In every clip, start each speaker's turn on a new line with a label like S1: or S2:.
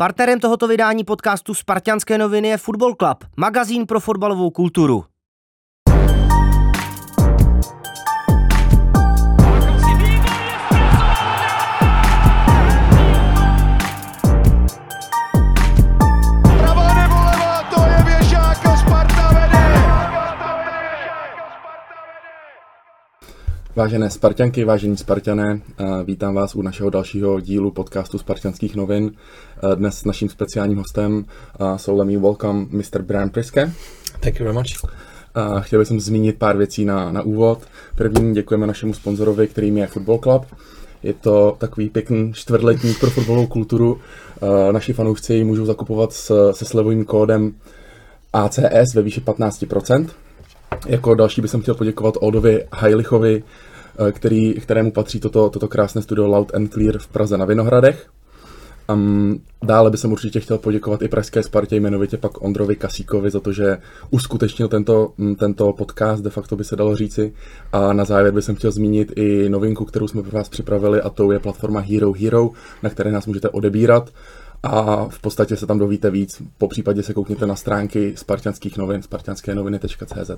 S1: Partnerem tohoto vydání podcastu Spartianské noviny je Football Club, magazín pro fotbalovou kulturu.
S2: Vážené Spartianky, vážení Spartané, vítám vás u našeho dalšího dílu podcastu Spartianských novin. Dnes s naším speciálním hostem jsou let me welcome Mr. Brian Priske.
S3: Thank you very much.
S2: Chtěl bych zmínit pár věcí na, na úvod. První děkujeme našemu sponzorovi, kterým je Football Club. Je to takový pěkný čtvrtletník pro fotbalovou kulturu. Naši fanoušci ji můžou zakupovat s, se slevovým kódem ACS ve výši 15%. Jako další bych chtěl poděkovat Oldovi Hajlichovi, který, kterému patří toto, toto krásné studio Loud and Clear v Praze na Vinohradech. Um, dále bych určitě chtěl poděkovat i Pražské Spartě, jmenovitě pak Ondrovi Kasíkovi za to, že uskutečnil tento, tento podcast, de facto by se dalo říci. A na závěr bych chtěl zmínit i novinku, kterou jsme pro vás připravili a to je platforma Hero Hero, na které nás můžete odebírat a v podstatě se tam dovíte víc. Po případě se koukněte na stránky spartianských novin, spartianskénoviny.cz.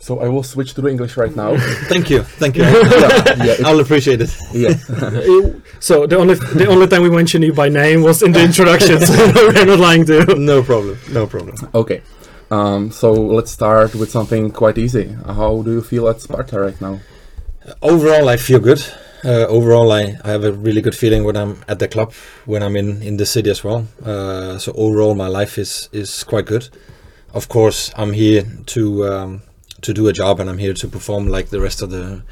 S2: So I will switch to the English right now.
S3: thank you, thank you. yeah, yeah, I'll appreciate it.
S2: Yeah.
S4: so the only the only time we mentioned you by name was in the introduction. so we're not lying to you.
S3: No problem. No problem.
S2: Okay. Um, so let's start with something quite easy. How do you feel at Sparta right now?
S3: Overall, I feel good. Uh, overall, I, I have a really good feeling when I'm at the club, when I'm in, in the city as well. Uh, so overall, my life is is quite good. Of course, I'm here to um, to do a job, and I'm here to perform like the rest of the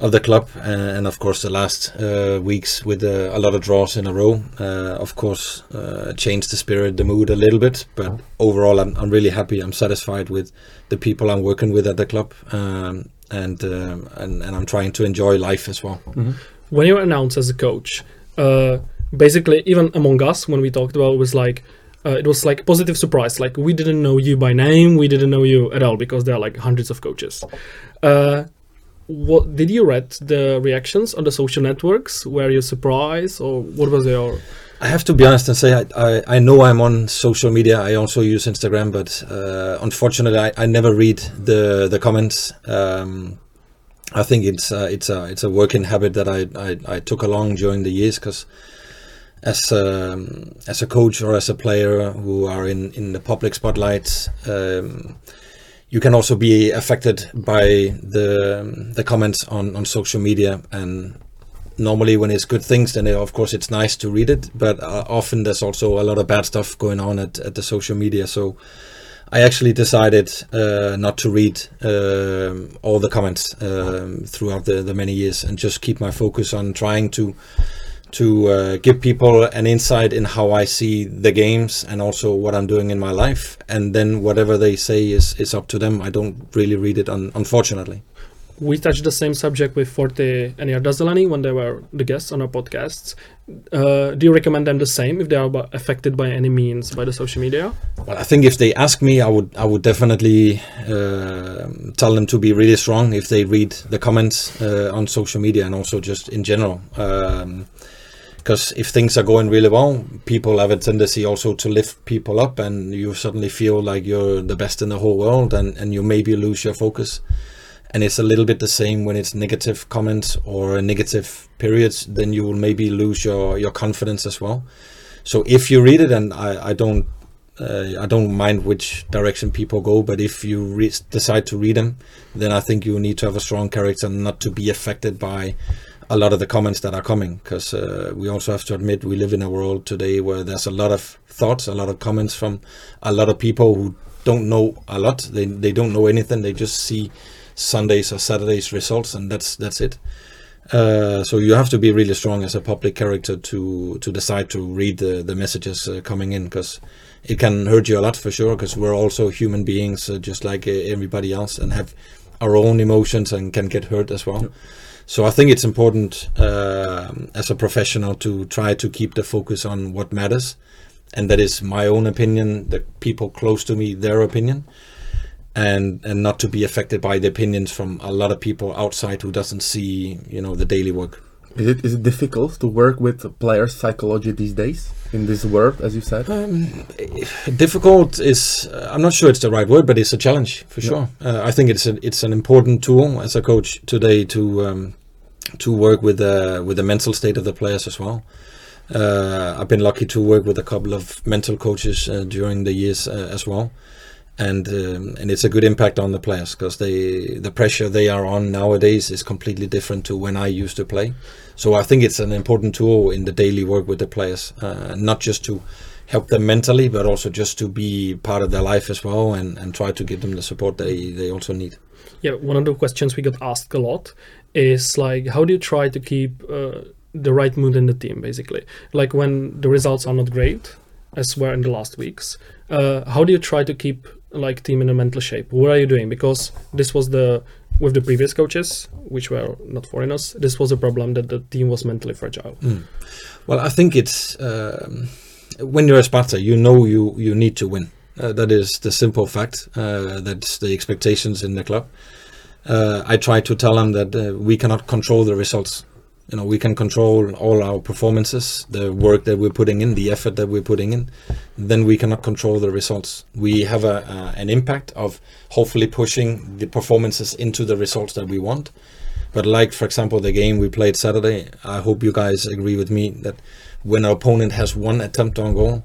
S3: of the club. Uh, and of course, the last uh, weeks with uh, a lot of draws in a row, uh, of course, changed the spirit, the mood a little bit. But overall, I'm I'm really happy. I'm satisfied with the people I'm working with at the club. Um, and, um, and and I'm trying to enjoy life as well.
S4: Mm-hmm. When you were announced as a coach, uh, basically, even among us, when we talked about, it was like uh, it was like positive surprise. Like we didn't know you by name, we didn't know you at all because there are like hundreds of coaches. Uh, what did you read the reactions on the social networks? Were you surprised, or what was your?
S3: I have to be honest and say I, I, I know I'm on social media. I also use Instagram, but uh, unfortunately, I, I never read the the comments. Um, I think it's uh, it's a it's a working habit that I, I, I took along during the years because as a, um, as a coach or as a player who are in in the public spotlight. Um, you can also be affected by the the comments on, on social media and normally when it's good things then of course it's nice to read it but uh, often there's also a lot of bad stuff going on at, at the social media so I actually decided uh, not to read uh, all the comments um, throughout the, the many years and just keep my focus on trying to to uh, give people an insight in how I see the games and also what I'm doing in my life and then whatever they say is, is up to them I don't really read it un- unfortunately
S4: we touched the same subject with Forte and Jarda Zelený when they were the guests on our podcasts. Uh, do you recommend them the same if they are affected by any means by the social media?
S3: Well, I think if they ask me, I would I would definitely uh, tell them to be really strong if they read the comments uh, on social media and also just in general. Because if things are going really well, people have a tendency also to lift people up, and you suddenly feel like you're the best in the whole world, and, and you maybe lose your focus. And it's a little bit the same when it's negative comments or negative periods then you will maybe lose your your confidence as well. So if you read it and i i don't uh, I don't mind which direction people go, but if you re- decide to read them, then I think you need to have a strong character and not to be affected by a lot of the comments that are coming. Because uh, we also have to admit we live in a world today where there's a lot of thoughts, a lot of comments from a lot of people who don't know a lot. They they don't know anything. They just see Sundays or Saturdays results, and that's that's it. Uh, so you have to be really strong as a public character to to decide to read the the messages uh, coming in because it can hurt you a lot for sure because we're also human beings uh, just like uh, everybody else and have our own emotions and can get hurt as well. So I think it's important uh, as a professional to try to keep the focus on what matters, and that is my own opinion, the people close to me, their opinion, and and not to be affected by the opinions from a lot of people outside who doesn't see you know the daily work
S2: Is it is it difficult to work with players' psychology these days in this world, as you said?
S3: Um, difficult is uh, I'm not sure it's the right word, but it's a challenge for sure. Uh, I think it's a, it's an important tool as a coach today to um, to work with the with the mental state of the players as well. Uh, I've been lucky to work with a couple of mental coaches uh, during the years uh, as well, and um, and it's a good impact on the players because they the pressure they are on nowadays is completely different to when I used to play. So I think it's an important tool in the daily work with the players, uh, not just to help them mentally, but also just to be part of their life as well and, and try to give them the support they, they also need.
S4: Yeah, one of the questions we got asked a lot is like, how do you try to keep uh, the right mood in the team, basically? Like when the results are not great, as were in the last weeks, uh, how do you try to keep like team in a mental shape? What are you doing? Because this was the with the previous coaches, which were not foreigners, this was a problem that the team was mentally fragile.
S3: Well, I think it's um, when you're a Sparta, you know you you need to win. Uh, that is the simple fact. Uh, that's the expectations in the club. Uh, I try to tell them that uh, we cannot control the results. You know, we can control all our performances, the work that we're putting in, the effort that we're putting in. Then we cannot control the results. We have a, uh, an impact of hopefully pushing the performances into the results that we want. But like, for example, the game we played Saturday, I hope you guys agree with me that when our opponent has one attempt on goal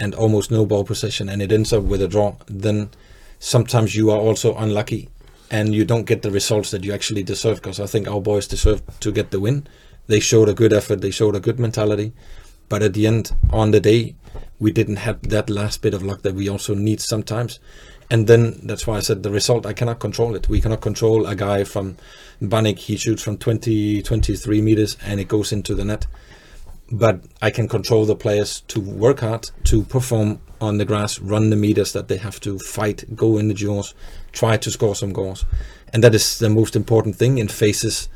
S3: and almost no ball possession and it ends up with a draw, then sometimes you are also unlucky and you don't get the results that you actually deserve because I think our boys deserve to get the win. They showed a good effort, they showed a good mentality, but at the end, on the day, we didn't have that last bit of luck that we also need sometimes. And then that's why I said the result, I cannot control it. We cannot control a guy from Banik, he shoots from 20, 23 meters and it goes into the net. But I can control the players to work hard, to perform on the grass, run the meters that they have to fight, go in the duels, try to score some goals. And that is the most important thing in phases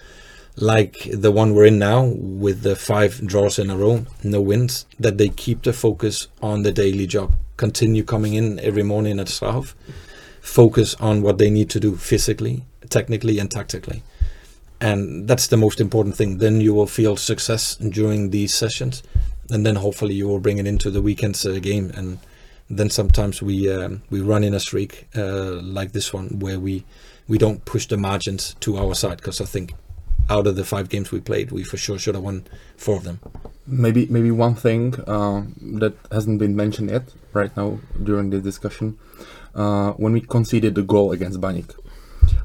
S3: like the one we're in now with the five draws in a row, no wins, that they keep the focus on the daily job. Continue coming in every morning at South, focus on what they need to do physically, technically, and tactically. And that's the most important thing. Then you will feel success during these sessions, and then hopefully you will bring it into the weekend's uh, game. And then sometimes we um, we run in a streak uh, like this one where we we don't push the margins to our side because I think out of the five games we played, we for sure should have won four of them.
S2: Maybe maybe one thing uh, that hasn't been mentioned yet right now during the discussion. Uh, when we conceded the goal against Banik,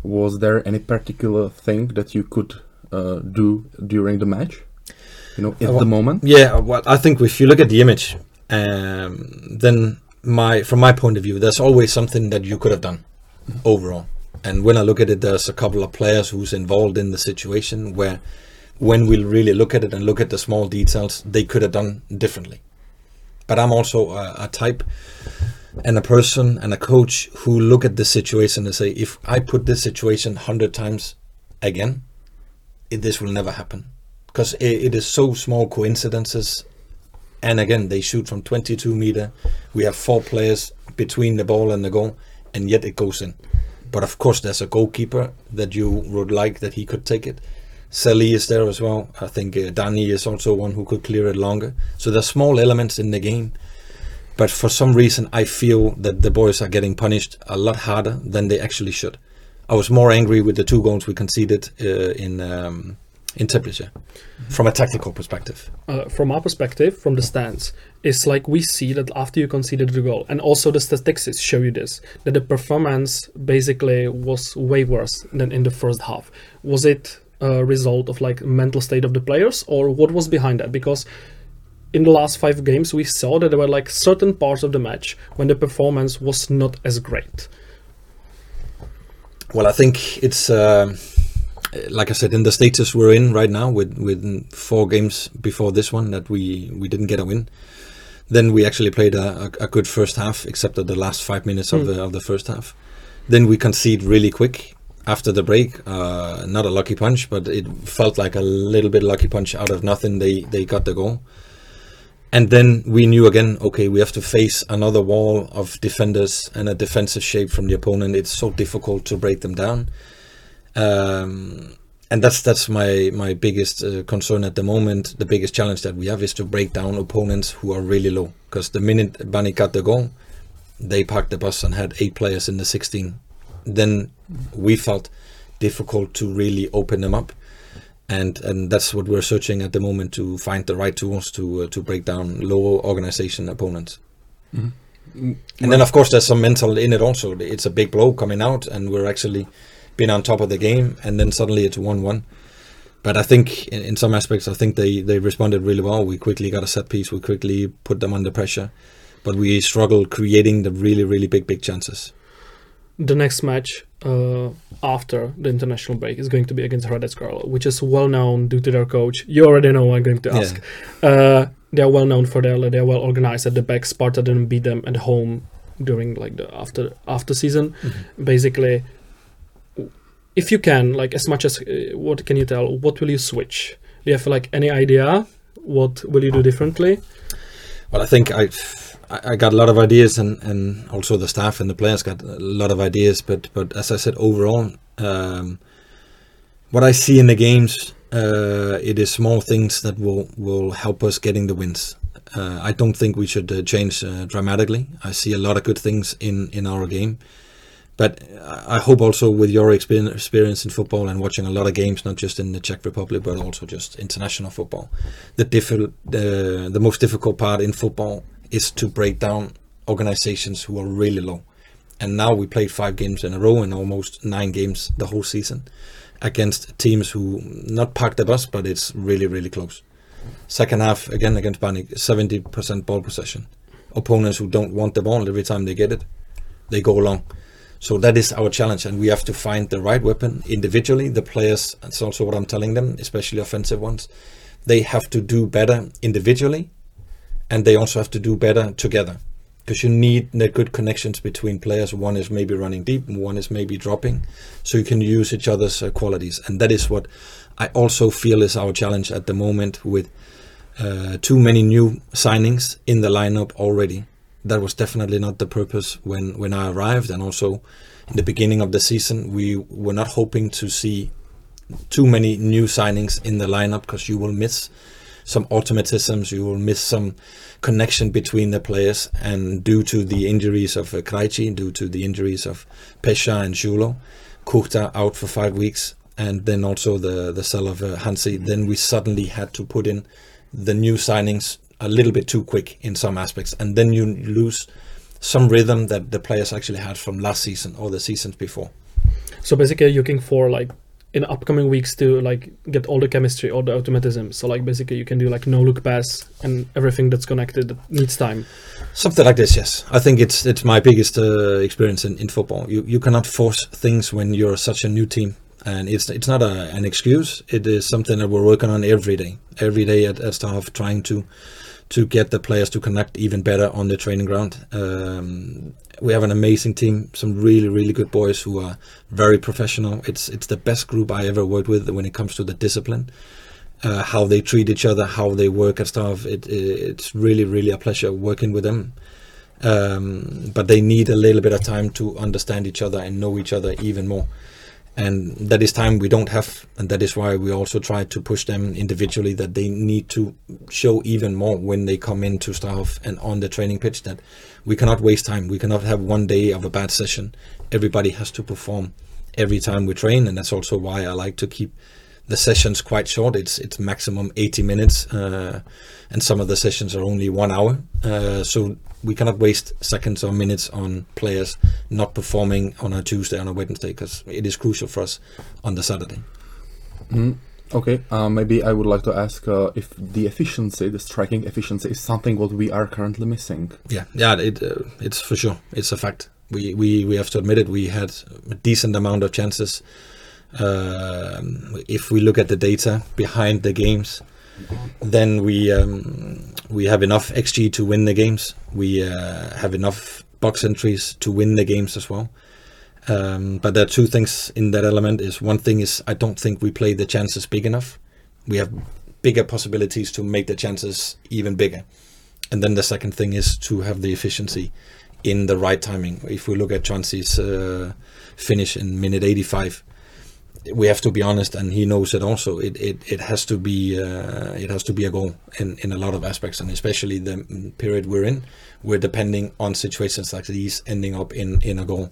S2: was there any particular thing that you could uh, do during the match? You know, at
S3: Uh,
S2: the moment.
S3: Yeah, well, I think if you look at the image, um, then my from my point of view, there's always something that you could have done overall. And when I look at it, there's a couple of players who's involved in the situation where, when we really look at it and look at the small details, they could have done differently. But I'm also a, a type and a person and a coach who look at the situation and say, if I put this situation hundred times again, it, this will never happen because it, it is so small coincidences. And again, they shoot from 22 meter. We have four players between the ball and the goal, and yet it goes in. But of course, there's a goalkeeper that you would like that he could take it. Sally is there as well. I think uh, Dani is also one who could clear it longer. So there's small elements in the game. But for some reason, I feel that the boys are getting punished a lot harder than they actually should. I was more angry with the two goals we conceded uh, in um, in Teplice from a tactical perspective.
S4: uh, from our perspective, from the stands, it's like we see that after you conceded the goal, and also the statistics show you this, that the performance basically was way worse than in the first half. Was it a result of like mental state of the players, or what was behind that? Because in the last five games, we saw that there were like certain parts of the match when the performance was not as great.
S3: Well, I think it's um like I said in the status we're in right now with with four games before this one that we we didn't get a win. Then we actually played a, a, a good first half, except at the last five minutes of
S4: Mm.
S3: the of the first half. Then we concede really quick after the break. Uh, not a lucky punch, but it felt like a little bit lucky punch out of nothing. They they got the goal. And then we knew again, okay, we have to face another wall of defenders and a defensive shape from the opponent. It's so difficult to break them down. Um, and that's that's my my biggest uh, concern at the moment. The biggest challenge that we have is to break down opponents who are really low. Because the minute Bani got the goal, they parked the bus and had eight players in the 16. Then we felt difficult to really open them up, and and that's what we're searching at the moment to find the right tools to uh, to break down low organization opponents. And then of course there's some mental in it also. It's a big blow coming out, and we're actually been on top of the game, and then suddenly it's one-one. But I think in, in some aspects, I think they they responded really well. We quickly got a set piece. We quickly put them under pressure, but we struggled creating the really really big big chances.
S4: The next match uh, after the international break is going to be against Hradec Králové, which is well known due to their coach. You already know I'm going to
S3: Yeah.
S4: ask. Uh, they are well known for their they're well organized at the back. Sparta didn't beat them at home during like the after after season. Basically, if you can, like as much as uh, what can you tell? What will you switch? Do you have like any idea? What will you do differently?
S3: Well, I think I I got a lot of ideas, and, and also the staff and the players got a lot of ideas. But but as I said, overall, um, what I see in the games, uh, it is small things that will will help us getting the wins. Uh, I don't think we should uh, change uh, dramatically. I see a lot of good things in in our game. But I hope also with your experience in football and watching a lot of games, not just in the Czech Republic, but also just international football, the difficult, the the most difficult part in football is to break down organizations who are really low. And now we played five games in a row and almost nine games the whole season against teams who not parked the bus, but it's really really close. Second half again against Banik, 70% ball possession. Opponents who don't want the ball every time they get it, they go along. So that is our challenge, and we have to find the right weapon individually. The players, that's also what I'm telling them, especially offensive ones, they have to do better individually, and they also have to do better together. Because you need good connections between players. One is maybe running deep, one is maybe dropping, so you can use each other's uh, qualities. And that is what I also feel is our challenge at the moment with uh, too many new signings in the lineup already that was definitely not the purpose when when I arrived, and also in the beginning of the season, we were not hoping to see too many new signings in the lineup because you will miss some automatisms, you will miss some connection between the players, and due to the injuries of uh, Krejci, due to the injuries of Pesha and Julo, Kuchta out for five weeks, and then also the the sell of uh, Hansi, then we suddenly had to put in the new signings a little bit too quick in some aspects, and then you lose some rhythm that the players actually had from last season or the seasons before.
S4: So basically, you're looking for like in upcoming weeks to like get all the chemistry, all the automatism. So like basically, you can do like no look pass and everything that's connected that needs time.
S3: Something like this, yes. I think it's it's my biggest uh, experience in, in football. You you cannot force things when you're such a new team, and it's it's not a, an excuse. It is something that we're working on every day, every day at, at Strahov, trying to to get the players to connect even better on the training ground. Um, we have an amazing team, some really really good boys who are very professional. It's it's the best group I ever worked with when it comes to the discipline. Uh, how they treat each other, how they work at Strahov. It, it, it's really, really a pleasure working with them. Um, but they need a little bit of time to understand each other and know each other even more. And that is time we don't have, and that is why we also try to push them individually that they need to show even more when they come into Strahov and on the training pitch that we cannot waste time. We cannot have one day of a bad session. Everybody has to perform every time we train, and that's also why I like to keep the sessions quite short. It's it's maximum 80 minutes, uh, and some of the sessions are only one hour. Uh, so we cannot waste seconds or minutes on players not performing on a Tuesday on a Wednesday because it is crucial for us on the Saturday.
S2: Mm, okay, uh, maybe I would like to ask uh, if the efficiency, the striking efficiency, is something what we are currently missing.
S3: Yeah, yeah, it uh, it's for sure. It's a fact. We we we have to admit it. We had a decent amount of chances. Um, if we look at the data behind the games, then we um, we have enough xG to win the games. We uh, have enough box entries to win the games as well. Um, but there are two things in that element. Is one thing is I don't think we play the chances big enough. We have bigger possibilities to make the chances even bigger. And then the second thing is to have the efficiency in the right timing. If we look at Chauncey's uh, finish in minute 85, we have to be honest, and he knows it also. It it, it has to be uh, it has to be a goal in, in a lot of aspects, and especially the period we're in, we're depending on situations like these ending up in, in a goal.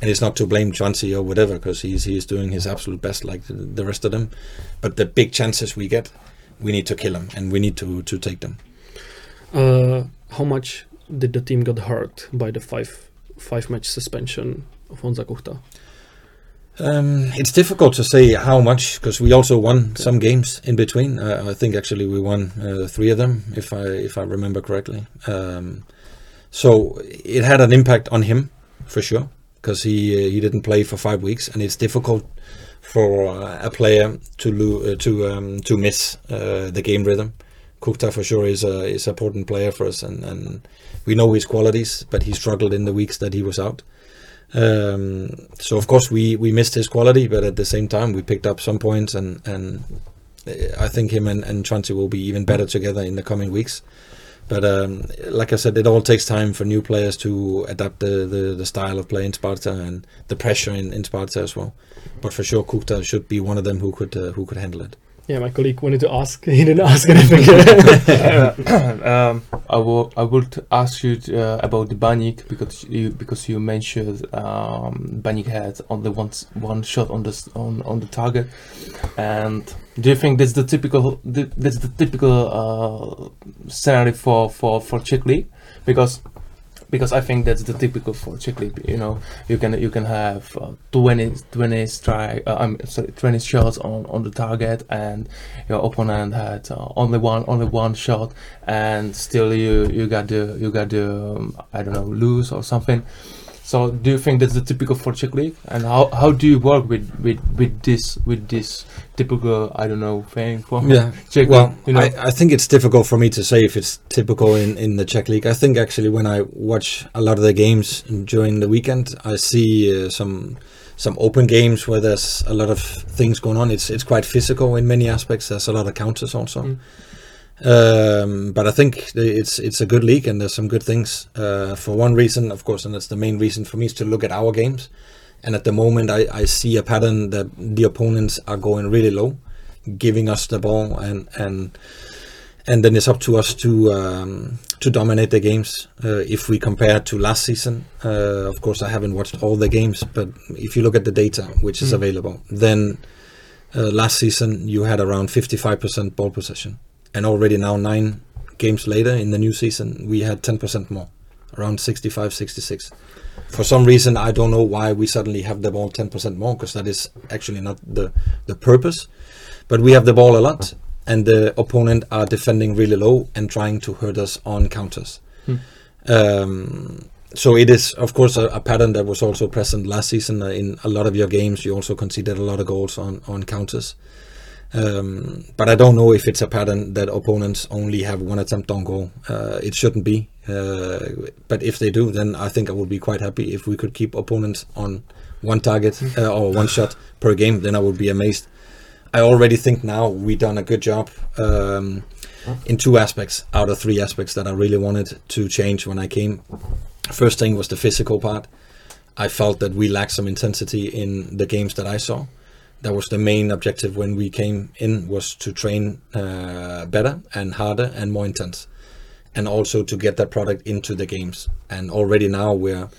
S3: And it's not to blame Chauncey or whatever, because he's he's doing his absolute best like the, the rest of them. But the big chances we get, we need to kill them, and we need to to take them.
S4: Uh, how much did the team got hurt by the five five match suspension of Honza Kuchta?
S3: Um, it's difficult to say how much because we also won some games in between. Uh, I think actually we won uh, three of them, if I if I remember correctly. Um, so it had an impact on him for sure because he uh, he didn't play for five weeks, and it's difficult for uh, a player to lo- uh, to um, to miss uh, the game rhythm. Kuchta for sure is a is an important player for us, and, and we know his qualities, but he struggled in the weeks that he was out. Um, so of course we we missed his quality, but at the same time we picked up some points, and and I think him and and Chauncey will be even better together in the coming weeks. But um, like I said, it all takes time for new players to adapt the, the, the style of play in Sparta and the pressure in, in Sparta as well. But for sure, Kuchta should be one of them who could uh, who could handle it.
S4: Yeah, my colleague wanted to ask. He didn't ask anything.
S5: um, I will. I would ask you uh, about the Banik because you because you mentioned um, Banik had only one one shot on the on, on the target, and do you think that's the typical that's the typical uh, scenario for for for Czech league because because I think that's the typical for Czech. You know, you can you can have uh, 20, 20 strike, uh, I'm sorry, twenty shots on, on the target, and your opponent had uh, only one only one shot, and still you you got the you got the um, I don't know lose or something. So do you think that's the typical for Czech league, and how, how do you work with, with, with this with this typical I don't know thing for
S3: yeah
S5: Czech
S3: well
S5: league? You know?
S3: I, I think it's difficult for me to say if it's typical in, in the Czech league I think actually when I watch a lot of the games during the weekend I see uh, some some open games where there's a lot of things going on it's it's quite physical in many aspects there's a lot of counters also
S4: Mm.
S3: Um, but I think it's it's a good league and there's some good things uh, for one reason of course and that's the main reason for me is to look at our games and at the moment I, I see a pattern that the opponents are going really low giving us the ball and and and then it's up to us to um, to dominate the games. Uh, if we compare to last season, uh, of course I haven't watched all the games, but if you look at the data which is
S4: Mm.
S3: available, then uh, last season you had around 55% ball possession, and already now nine games later in the new season we had 10% more, around 65, 66. For some reason I don't know why we suddenly have the ball 10% more, because that is actually not the the purpose but we have the ball a lot and the opponent are defending really low and trying to hurt us on counters
S4: Hmm.
S3: um, so it is of course a, a pattern that was also present last season uh, in a lot of your games you also conceded a lot of goals on on counters um, but I don't know if it's a pattern that opponents only have one attempt on goal. Uh, it shouldn't be. Uh, but if they do, then I think I would be quite happy if we could keep opponents on one target uh, or one shot per game. Then I would be amazed. I already think now we done a good job um, in two aspects out of three aspects that I really wanted to change when I came. First thing was the physical part. I felt that we lacked some intensity in the games that I saw. That was the main objective when we came in was to train uh, better and harder and more intense, and also to get that product into the games. And already now we're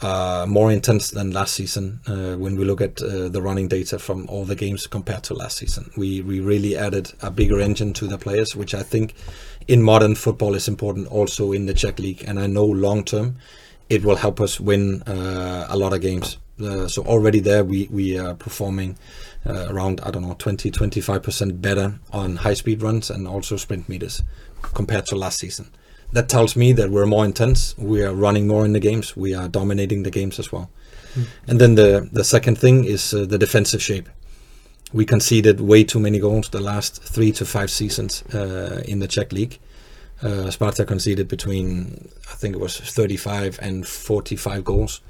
S3: uh, more intense than last season uh, when we look at uh, the running data from all the games compared to last season. We we really added a bigger engine to the players, which I think in modern football is important also in the Czech league. And I know long term it will help us win uh, a lot of games. Uh, so already there we we are performing uh, around I don't know 20 25 percent better on high speed runs and also sprint meters compared to last season. That tells me that we're more intense. We are running more in the games. We are dominating the games as well. And then the the second thing is uh, the defensive shape. We conceded way too many goals the last three to five seasons uh, in the Czech league. Uh, Sparta conceded between I think it was 35 and 45 goals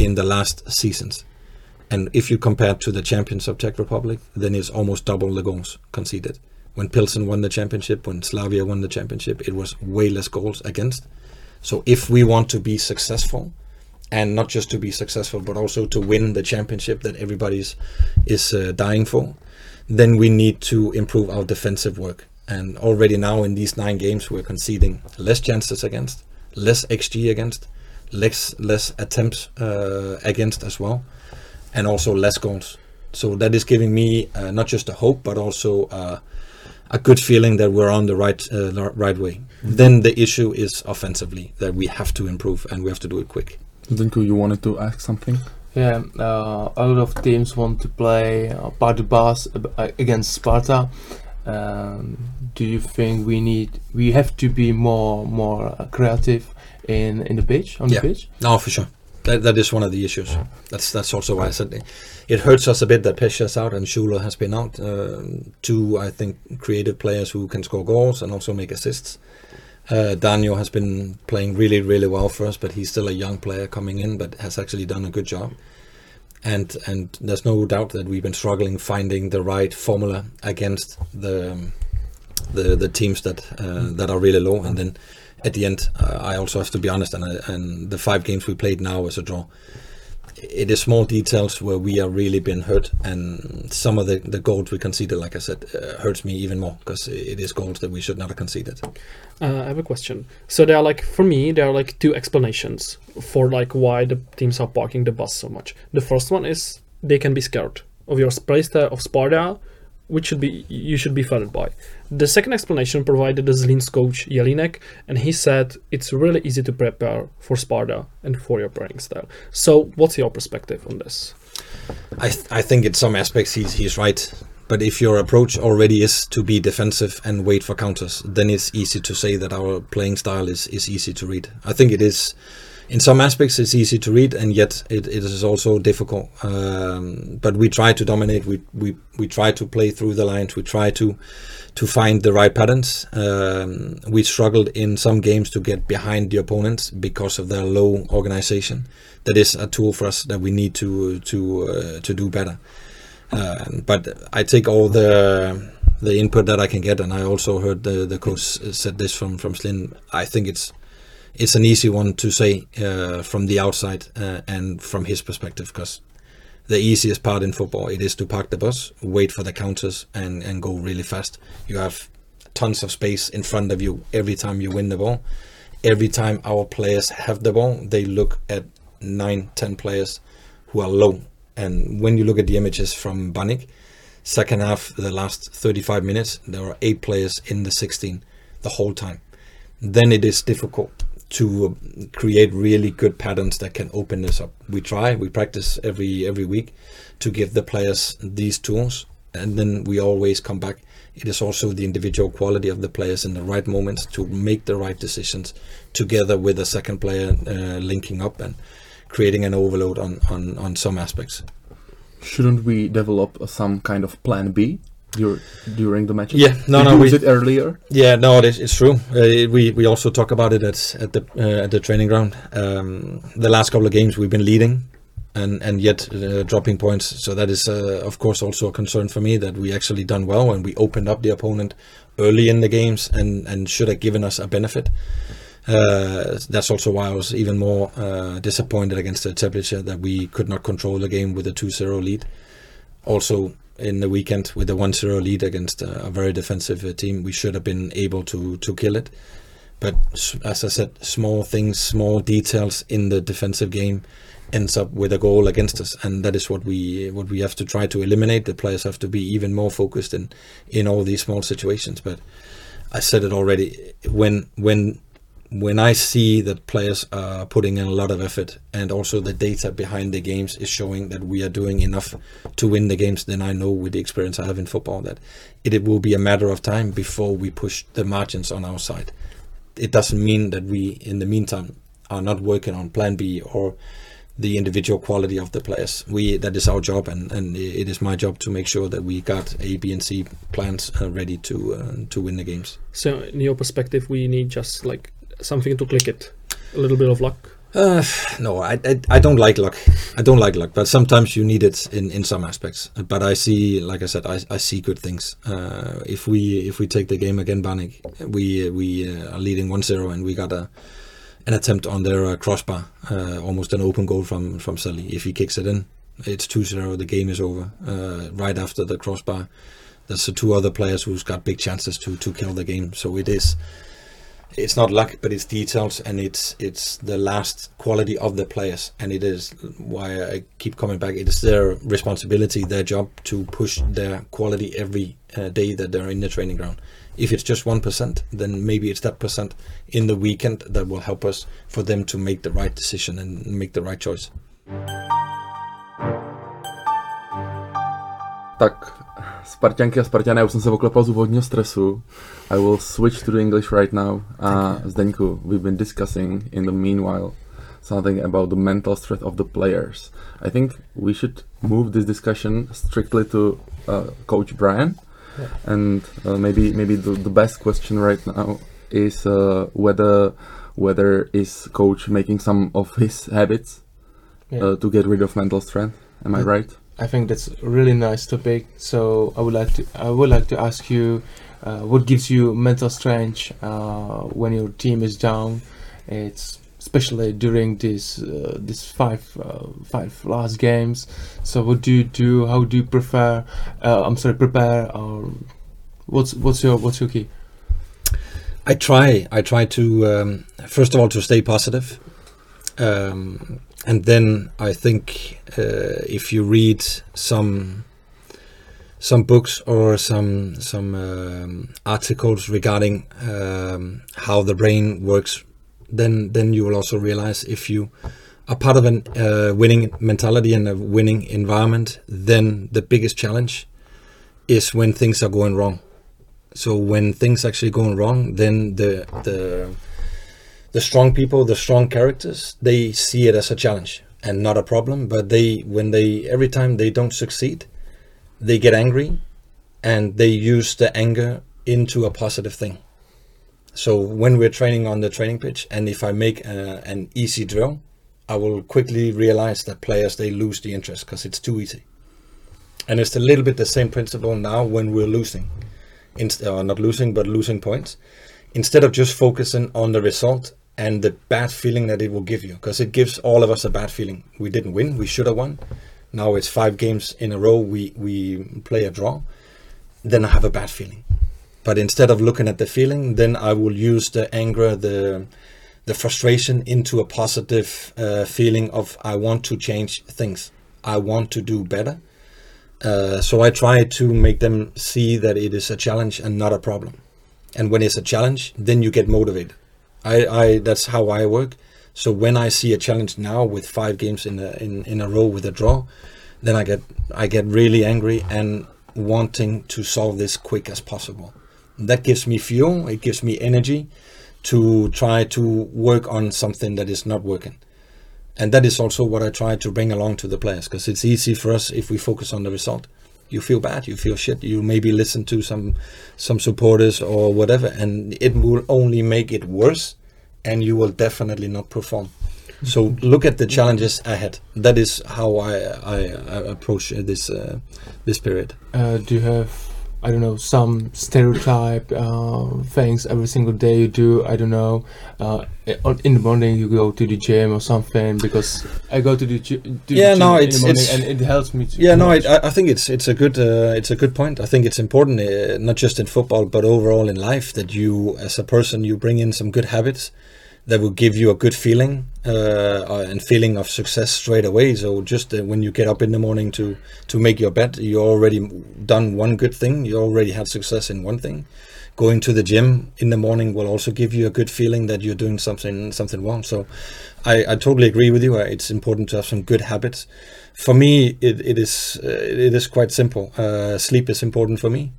S3: in the last seasons and if you compare to the champions of Czech Republic then it's almost double the goals conceded when Pilsen won the championship, when Slavia won the championship, it was way less goals against. So if we want to be successful and not just to be successful, but also to win the championship that everybody's is uh, dying for, then we need to improve our defensive work. And already now in these nine games, we're conceding less chances against, less xG against, less less attempts uh, against as well, and also less goals. So that is giving me uh, not just a hope, but also uh, a good feeling that we're on the right uh, the right way. Then the issue is offensively that we have to improve and we have to do it quick.
S2: Zdenko, you wanted to ask something?
S5: Yeah, uh, a lot of teams want to play uh, par de bas uh, against Sparta. Um, do you think we need we have to be more more uh, creative in in the pitch on
S3: Yeah.
S5: the pitch?
S3: No, for sure. That, that is one of the issues. That's that's also why I said it, it hurts us a bit that Pesha's out and Schuler has been out. Um two, I think, creative players who can score goals and also make assists. Uh, Daniel has been playing really, really well for us, but he's still a young player coming in, but has actually done a good job. And and there's no doubt that we've been struggling finding the right formula against the um, the the teams that uh, that are really low. And then at the end, uh, I also have to be honest, and and the five games we played now as a draw. It is small details where we are really been hurt, and some of the, the goals we conceded, like I said, uh, hurts me even more because it is goals that we should not have conceded.
S4: Uh, I have a question. So there are like for me there are like two explanations for like why the teams are parking the bus so much. The first one is they can be scared of your play style of Sparta, which should be you should be funded by. The second explanation provided is Zlin's coach Jelinek, and he said it's really easy to prepare for Sparta and for your playing style. So what's your perspective on this?
S3: I th- I think in some aspects he's he's right. But if your approach already is to be defensive and wait for counters, then it's easy to say that our playing style is, is easy to read. I think it is, in some aspects, it's easy to read, and yet it, it is also difficult. Um, but we try to dominate. We, we we try to play through the lines. We try to to find the right patterns. Um, we struggled in some games to get behind the opponents because of their low organization. That is a tool for us that we need to to uh, to do better. Uh, but I take all the the input that I can get, and I also heard the the coach said this from from Zlin. I think it's it's an easy one to say uh, from the outside uh, and from his perspective because the easiest part in football it is to park the bus, wait for the counters, and and go really fast. You have tons of space in front of you every time you win the ball. Every time our players have the ball, they look at nine, ten players who are low. And when you look at the images from Banik, second half, the last 35 minutes, there are eight players in the 16 the whole time. Then it is difficult to uh, create really good patterns that can open this up. We try, we practice every every week to give the players these tools, and then we always come back. It is also the individual quality of the players in the right moments to make the right decisions, together with the second player uh, linking up and creating an overload on, on, on some aspects.
S2: Shouldn't we develop some kind of plan B dur- during the matches?
S3: Yeah, no,
S2: Did
S3: no, we-
S2: use it earlier?
S3: Yeah, no, it is, it's true. Uh, we we also talk about it at at the uh, at the training ground. Um, the last couple of games we've been leading, and and yet uh, dropping points. So that is uh, of course also a concern for me that we actually done well and we opened up the opponent early in the games and and should have given us a benefit. Uh, that's also why I was even more uh, disappointed against the Teplice that we could not control the game with a 2-0 lead. Also, in the weekend with a 1-0 lead against a, a very defensive uh, team, we should have been able to to kill it. But as I said, small things, small details in the defensive game ends up with a goal against us, and that is what we what we have to try to eliminate. The players have to be even more focused in in all these small situations. But I said it already. When when when I see that players are putting in a lot of effort and also the data behind the games is showing that we are doing enough to win the games, then I know with the experience I have in football that it, it will be a matter of time before we push the margins on our side. It doesn't mean that we, in the meantime, are not working on Plan B or the individual quality of the players. We that is our job, and, and it is my job to make sure that we got A, B, and C plans uh, ready to uh, to win the games.
S4: So in your perspective, we need just like something to click it, a little bit of luck.
S3: Uh, no, I, I I don't like luck. I don't like luck, but sometimes you need it in, in some aspects. But I see, like I said, I, I see good things. Uh, if we if we take the game again, Banik, we we uh, are leading 1-0 and we got a an attempt on their uh, crossbar, uh, almost an open goal from from Sully. If he kicks it in, it's 2-0, the game is over. Uh, right after the crossbar, there's the two other players who's got big chances to to kill the game. So it is it's not luck, but it's details and it's it's the last quality of the players, and it is why I keep coming back. It is their responsibility, their job to push their quality every uh, day that they're in the training ground. If it's just one percent, then maybe it's that percent in the weekend that will help us for them to make the right decision and make the right choice.
S2: Tak, Spartianky a Spartiané, já už jsem se oklepal z úvodního stresu. I will switch to the English right now. Uh, Zdeňku, we've been discussing in the meanwhile something about the mental strength of the players. I think we should move this discussion strictly to uh, Coach Brian.
S5: Yeah.
S2: And uh, maybe maybe the, the best question right now is uh, whether whether is coach making some of his habits
S5: Yeah.
S2: uh, to get rid of mental strength. Am I right?
S5: I think that's a really nice topic. So I would like to I would like to ask you, uh, what gives you mental strength uh, when your team is down? It's especially during this uh, this five uh, five last games. So what do you do? How do you prefer? Uh, I'm sorry, prepare. Or what's what's your what's your key?
S3: I try. I try to um, first of all to stay positive, um, and then I think uh, if you read some some books or some some um, articles regarding um, how the brain works, then then you will also realize if you are part of a uh, winning mentality and a winning environment, then the biggest challenge is when things are going wrong. So when things actually going wrong then the the the strong people the strong characters they see it as a challenge and not a problem but they when they every time they don't succeed they get angry and they use the anger into a positive thing. So when we're training on the training pitch and if i make a, an easy drill i will quickly realize that players they lose the interest because it's too easy. And it's a little bit the same principle now when we're losing. Inst- or not losing but losing points. Instead of just focusing on the result and the bad feeling that it will give you because it gives all of us a bad feeling. We didn't win we should have won. Now it's five games in a row we we play a draw then i have a bad feeling. But instead of looking at the feeling then i will use the anger the the frustration into a positive uh, feeling of i want to change things. I want to do better. Uh, so I try to make them see that it is a challenge and not a problem. And when it's a challenge, then you get motivated. I, I that's how I work. So when I see a challenge now with five games in a in, in a row with a draw, then I get I get really angry and wanting to solve this quick as possible. That gives me fuel. It gives me energy to try to work on something that is not working and that is also what I try to bring along to the players because it's easy for us if we focus on the result. You feel bad, you feel shit. You maybe listen to some some supporters or whatever, and it will only make it worse, and you will definitely not perform. So look at the challenges ahead. That is how I I, I approach this uh, this period.
S5: Uh, do you have I don't know some stereotype uh, things every single day you do? I don't know. Uh, in the morning you go to the gym or something because I go to the, to
S3: Yeah,
S5: the gym
S3: no,
S5: in
S3: it's-
S5: the morning
S3: it's-
S5: and it helps me. To
S3: Yeah, no, I. I I think it's it's a good uh, it's a good point. I think it's important, uh, not just in football but overall in life, that you as a person you bring in some good habits that will give you a good feeling uh, uh, and feeling of success straight away. So just uh, when you get up in the morning to to make your bed, you already done one good thing. You already had success in one thing. Going to the gym in the morning will also give you a good feeling that you're doing something something wrong. So I, I totally agree with you. Uh, It's important to have some good habits. For me, it, it is uh, it is quite simple. Uh, sleep is important for me.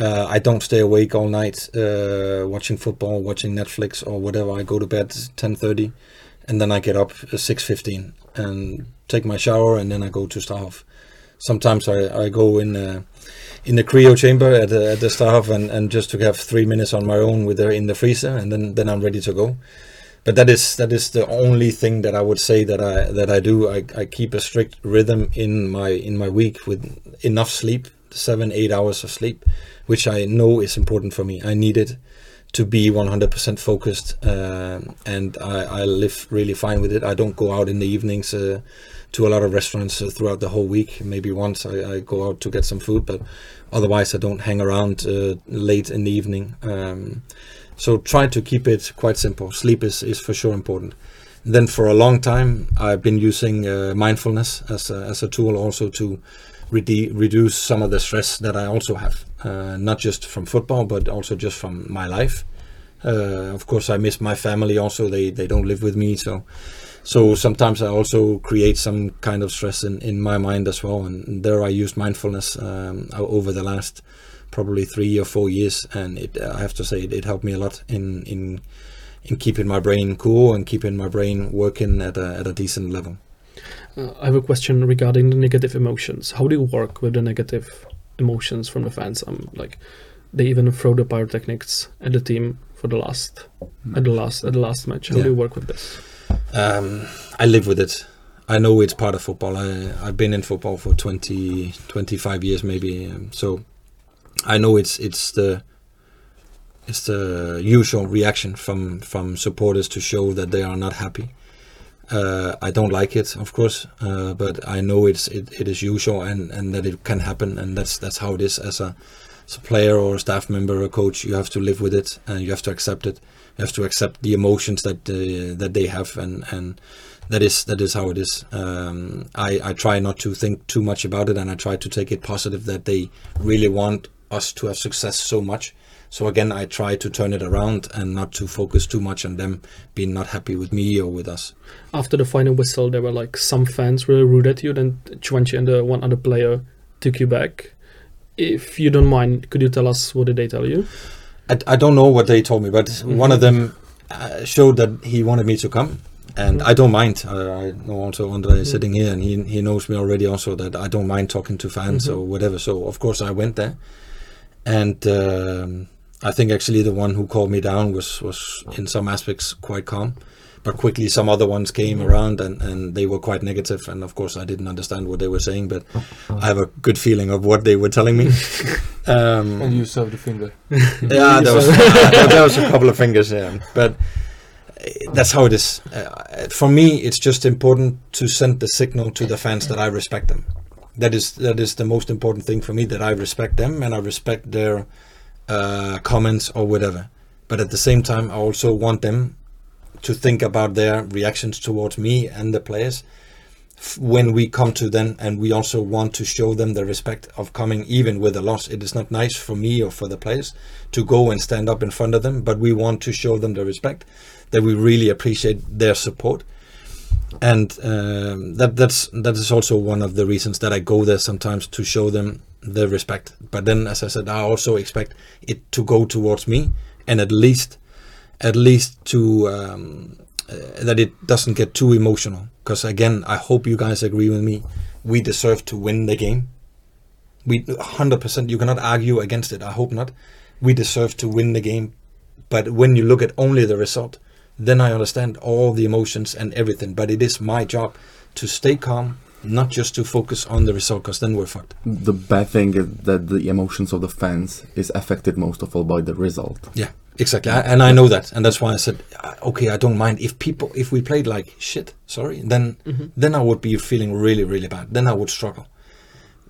S3: Uh, I don't stay awake all night uh, watching football, watching Netflix or whatever. I go to bed ten thirty, and then I get up at six fifteen and take my shower, and then I go to Strahov. Sometimes I, I go in uh, in the cryo chamber at the, at the Strahov and, and just to have three minutes on my own with her in the freezer, and then, then I'm ready to go. But that is that is the only thing that I would say that I that I do. I, I keep a strict rhythm in my in my week with enough sleep, seven eight hours of sleep, which I know is important for me. I need it to be 100% focused, um and I, I live really fine with it. I don't go out in the evenings uh, to a lot of restaurants uh, throughout the whole week. Maybe once I, I go out to get some food, but otherwise I don't hang around uh, late in the evening. Um, so try to keep it quite simple. Sleep is, is for sure important. Then for a long time I've been using uh, mindfulness as a, as a tool also to rede- reduce some of the stress that I also have, uh, not just from football but also just from my life. Uh, of course, I miss my family. Also, they they don't live with me, so so sometimes I also create some kind of stress in in my mind as well. And there I use mindfulness um, over the last probably three or four years, and it I have to say it, it helped me a lot in in in keeping my brain cool and keeping my brain working at a at a decent level.
S4: Uh, I have a question regarding the negative emotions. How do you work with the negative emotions from the fans? I'm like they even throw the pyrotechnics at the team for the last at the last at the last match. How
S3: Yeah.
S4: do you work with this?
S3: Um, I live with it. I know it's part of football. I, I've been in football for 20, 25 years maybe. Um, so I know it's it's the it's the usual reaction from from supporters to show that they are not happy. Uh, I don't like it, of course, uh, but I know it's it, it is usual and, and that it can happen, and that's that's how it is as a, as a player or a staff member or coach. You have to live with it and you have to accept it. You have to accept the emotions that uh, that they have, and and that is that is how it is. Um, I I try not to think too much about it, and I try to take it positive that they really want us to have success so much. So again, I try to turn it around and not to focus too much on them being not happy with me or with us.
S4: After the final whistle, there were like some fans really rude at you. Then Chuanchi and the one other player took you back. If you don't mind, could you tell us what did they tell you?
S3: I, I don't know what they told me, but mm-hmm. one of them uh, showed that he wanted me to come, and mm-hmm. I don't mind. I, I know also Andre is mm-hmm. sitting here, and he he knows me already also that I don't mind talking to fans or whatever. So of course I went there, and um, I think actually the one who called me down was was in some aspects quite calm. But quickly, some other ones came around and, and they were quite negative. And of course, I didn't understand what they were saying, but I have a good feeling of what they were telling me. um,
S5: And you saw the finger.
S3: yeah, there was there was a couple of fingers, yeah. But uh, that's how it is. Uh, for me, it's just important to send the signal to the fans that I respect them. That is that is the most important thing for me. That I respect them and I respect their uh, comments or whatever. But at the same time, I also want them to think about their reactions towards me and the players when we come to them and we also want to show them the respect of coming even with a loss it is not nice for me or for the players to go and stand up in front of them but we want to show them the respect that we really appreciate their support and um, that that's that is also one of the reasons that I go there sometimes to show them the respect but then as I said I also expect it to go towards me and at least at least to um, uh, that it doesn't get too emotional. Because again, I hope you guys agree with me. We deserve to win the game. We 100%. You cannot argue against it. I hope not. We deserve to win the game. But when you look at only the result, then I understand all the emotions and everything. But it is my job to stay calm, not just to focus on the result, because then we're fucked.
S2: The bad thing is that the emotions of the fans is affected most of all by the result.
S3: Yeah, exactly. I, and I know that, and that's why I said, uh, okay, I don't mind if people, if we played like shit, sorry, then then I would be feeling really, really bad. Then I would struggle.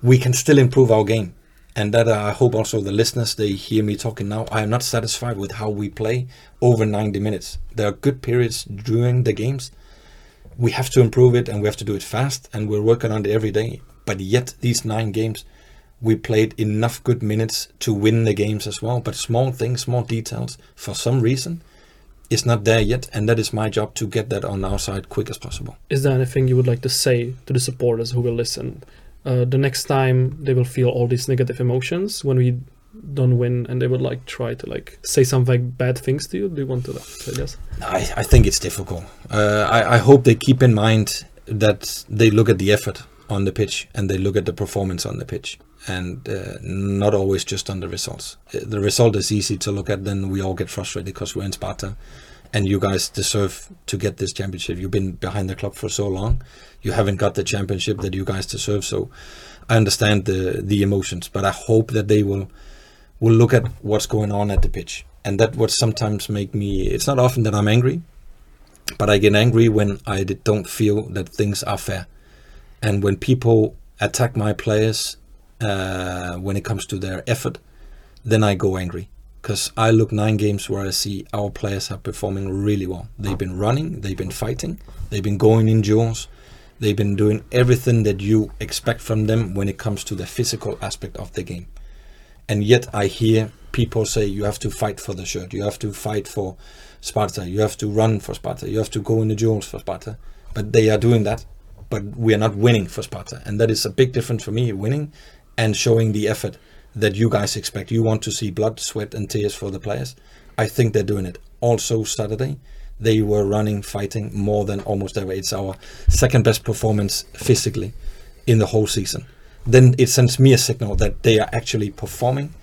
S3: We can still improve our game, and that uh, I hope also the listeners they hear me talking now. I am not satisfied with how we play over 90 minutes. There are good periods during the games. We have to improve it, and we have to do it fast, and we're working on it every day. But yet, these nine games, we played enough good minutes to win the games as well. But small things, small details, for some reason, is not there yet, and that is my job to get that on our side quick as possible.
S4: Is there anything you would like to say to the supporters who will listen? Uh, the next time they will feel all these negative emotions when we don't win, and they would like try to like say some like bad things to you. Do you want to say this?
S3: I, I think it's difficult. Uh, I, I hope they keep in mind that they look at the effort on the pitch and they look at the performance on the pitch and uh, not always just on the results. Uh, The result is easy to look at, then we all get frustrated because we're in Sparta and you guys deserve to get this championship. You've been behind the club for so long. You haven't got the championship that you guys deserve. So I understand the the emotions, but I hope that they will will look at what's going on at the pitch and that would sometimes make me. It's not often that I'm angry, but I get angry when I don't feel that things are fair, and when people attack my players uh, when it comes to their effort, then I go angry because I look nine games where I see our players are performing really well. They've been running, they've been fighting, they've been going in duels, they've been doing everything that you expect from them when it comes to the physical aspect of the game. And yet I hear people say you have to fight for the shirt, you have to fight for Sparta, you have to run for Sparta, you have to go in the duels for Sparta. But they are doing that, but we are not winning for Sparta. And that is a big difference for me, winning and showing the effort that you guys expect. You want to see blood, sweat, and tears for the players. I think they're doing it. Also, Saturday, they were running, fighting more than almost ever. It's our second best performance physically in the whole season. Then it sends me a signal that they are actually performing,